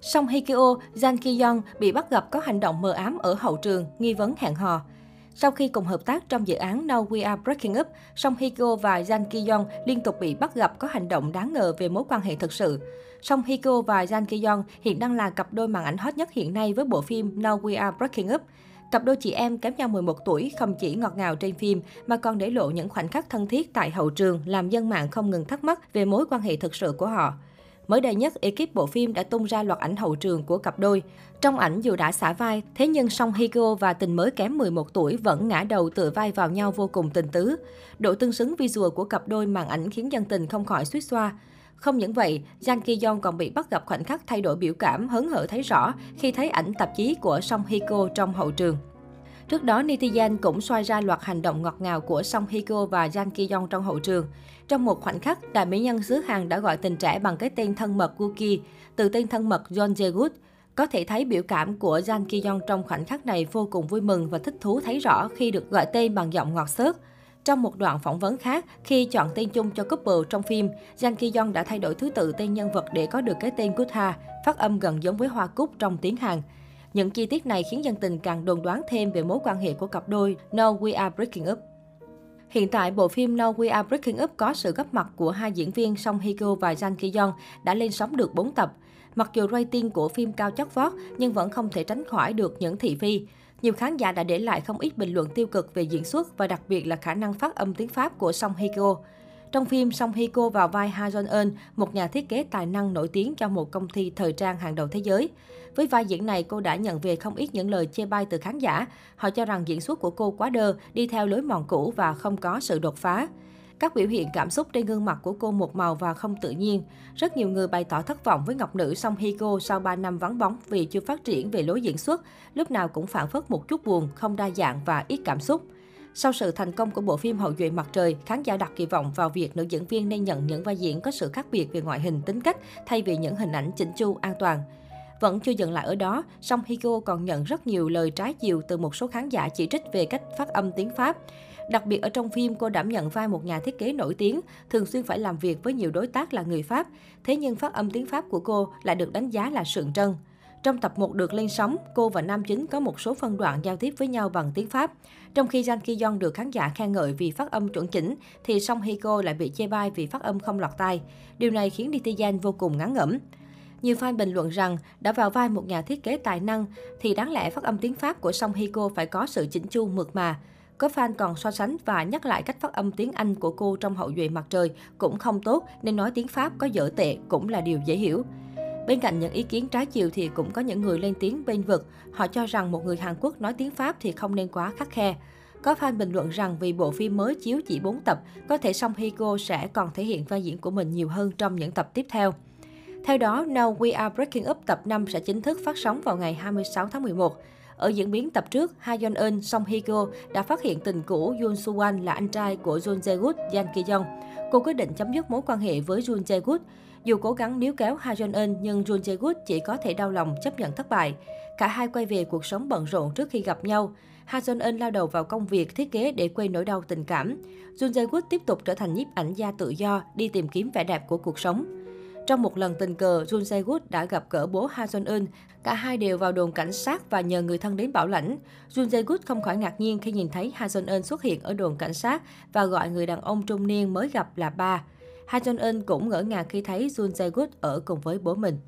Song Hikyo, Kyo, Ki Yong bị bắt gặp có hành động mờ ám ở hậu trường, nghi vấn hẹn hò. Sau khi cùng hợp tác trong dự án Now We Are Breaking Up, Song Hikyo Kyo và Jan Ki Yong liên tục bị bắt gặp có hành động đáng ngờ về mối quan hệ thực sự. Song Hikyo Kyo và Jan Ki Yong hiện đang là cặp đôi màn ảnh hot nhất hiện nay với bộ phim Now We Are Breaking Up. Cặp đôi chị em kém nhau 11 tuổi không chỉ ngọt ngào trên phim mà còn để lộ những khoảnh khắc thân thiết tại hậu trường làm dân mạng không ngừng thắc mắc về mối quan hệ thực sự của họ. Mới đây nhất, ekip bộ phim đã tung ra loạt ảnh hậu trường của cặp đôi. Trong ảnh dù đã xả vai, thế nhưng Song Hye Kyo và tình mới kém 11 tuổi vẫn ngã đầu tựa vai vào nhau vô cùng tình tứ. Độ tương xứng visual của cặp đôi màn ảnh khiến dân tình không khỏi suýt xoa. Không những vậy, Jang Ki Yeon còn bị bắt gặp khoảnh khắc thay đổi biểu cảm hớn hở thấy rõ khi thấy ảnh tạp chí của Song Hye Kyo trong hậu trường. Trước đó, netizen cũng xoay ra loạt hành động ngọt ngào của Song Hye Kyo và Jang Ki Yong trong hậu trường. Trong một khoảnh khắc, đại mỹ nhân xứ Hàn đã gọi tình trẻ bằng cái tên thân mật Wookie, từ tên thân mật John Jae-good. Có thể thấy biểu cảm của Jang Ki Yong trong khoảnh khắc này vô cùng vui mừng và thích thú thấy rõ khi được gọi tên bằng giọng ngọt xớt. Trong một đoạn phỏng vấn khác, khi chọn tên chung cho couple trong phim, Jang Ki Yong đã thay đổi thứ tự tên nhân vật để có được cái tên Gutha, phát âm gần giống với hoa cúc trong tiếng Hàn. Những chi tiết này khiến dân tình càng đồn đoán thêm về mối quan hệ của cặp đôi No We Are Breaking Up. Hiện tại, bộ phim No We Are Breaking Up có sự góp mặt của hai diễn viên Song Hye Kyo và Jang Ki Yeon đã lên sóng được 4 tập. Mặc dù rating của phim cao chót vót, nhưng vẫn không thể tránh khỏi được những thị phi. Nhiều khán giả đã để lại không ít bình luận tiêu cực về diễn xuất và đặc biệt là khả năng phát âm tiếng Pháp của Song Hye Kyo. Trong phim, Song Hye Kyo vào vai Ha Jong Eun, một nhà thiết kế tài năng nổi tiếng cho một công ty thời trang hàng đầu thế giới. Với vai diễn này, cô đã nhận về không ít những lời chê bai từ khán giả. Họ cho rằng diễn xuất của cô quá đơ, đi theo lối mòn cũ và không có sự đột phá. Các biểu hiện cảm xúc trên gương mặt của cô một màu và không tự nhiên. Rất nhiều người bày tỏ thất vọng với ngọc nữ Song Hye Kyo sau 3 năm vắng bóng vì chưa phát triển về lối diễn xuất, lúc nào cũng phản phất một chút buồn, không đa dạng và ít cảm xúc. Sau sự thành công của bộ phim Hậu duệ mặt trời, khán giả đặt kỳ vọng vào việc nữ diễn viên nên nhận những vai diễn có sự khác biệt về ngoại hình tính cách thay vì những hình ảnh chỉnh chu an toàn. Vẫn chưa dừng lại ở đó, song Higo còn nhận rất nhiều lời trái chiều từ một số khán giả chỉ trích về cách phát âm tiếng Pháp. Đặc biệt ở trong phim, cô đảm nhận vai một nhà thiết kế nổi tiếng, thường xuyên phải làm việc với nhiều đối tác là người Pháp. Thế nhưng phát âm tiếng Pháp của cô lại được đánh giá là sượng trân. Trong tập 1 được lên sóng, cô và nam chính có một số phân đoạn giao tiếp với nhau bằng tiếng Pháp. Trong khi Jan Ki Yeon được khán giả khen ngợi vì phát âm chuẩn chỉnh, thì Song Hye Kyo lại bị chê bai vì phát âm không lọt tai. Điều này khiến netizen vô cùng ngán ngẩm. Nhiều fan bình luận rằng, đã vào vai một nhà thiết kế tài năng, thì đáng lẽ phát âm tiếng Pháp của Song Hye Kyo phải có sự chỉnh chu mượt mà. Có fan còn so sánh và nhắc lại cách phát âm tiếng Anh của cô trong hậu duệ mặt trời cũng không tốt nên nói tiếng Pháp có dở tệ cũng là điều dễ hiểu. Bên cạnh những ý kiến trái chiều thì cũng có những người lên tiếng bên vực. Họ cho rằng một người Hàn Quốc nói tiếng Pháp thì không nên quá khắc khe. Có fan bình luận rằng vì bộ phim mới chiếu chỉ 4 tập, có thể Song Hye Kyo sẽ còn thể hiện vai diễn của mình nhiều hơn trong những tập tiếp theo. Theo đó, Now We Are Breaking Up tập 5 sẽ chính thức phát sóng vào ngày 26 tháng 11. Ở diễn biến tập trước, Ha Yeon Eun, Song Hye Kyo đã phát hiện tình cũ Yoon Soo Wan là anh trai của Yoon Jae Gut, Yang Ki Young. Cô quyết định chấm dứt mối quan hệ với Yoon Jae Gut. Dù cố gắng níu kéo Ha Yeon Eun nhưng Yoon Jae Gut chỉ có thể đau lòng chấp nhận thất bại. Cả hai quay về cuộc sống bận rộn trước khi gặp nhau. Ha Jong Eun lao đầu vào công việc thiết kế để quên nỗi đau tình cảm. Yoon Jae Goot tiếp tục trở thành nhiếp ảnh gia tự do, đi tìm kiếm vẻ đẹp của cuộc sống. Trong một lần tình cờ, Jun Se Goot đã gặp gỡ bố Ha Jong Eun. Cả hai đều vào đồn cảnh sát và nhờ người thân đến bảo lãnh. Jun Se Goot không khỏi ngạc nhiên khi nhìn thấy Ha Jong Eun xuất hiện ở đồn cảnh sát và gọi người đàn ông trung niên mới gặp là ba. Ha Jong Eun cũng ngỡ ngàng khi thấy Jun Se Goot ở cùng với bố mình.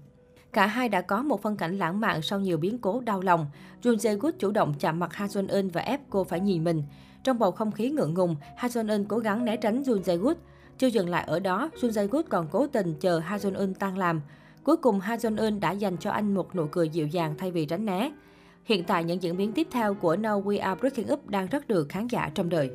Cả hai đã có một phân cảnh lãng mạn sau nhiều biến cố đau lòng. Jun Se Goot chủ động chạm mặt Ha Jong Eun và ép cô phải nhìn mình. Trong bầu không khí ngượng ngùng, Ha Jong Eun cố gắng né tránh Jun Se Goot. Chưa dừng lại ở đó, Jun Jae Goot còn cố tình chờ Ha Jong Eun tan làm. Cuối cùng Ha Jong Eun đã dành cho anh một nụ cười dịu dàng thay vì tránh né. Hiện tại những diễn biến tiếp theo của No We Are Breaking Up đang rất được khán giả trông đợi.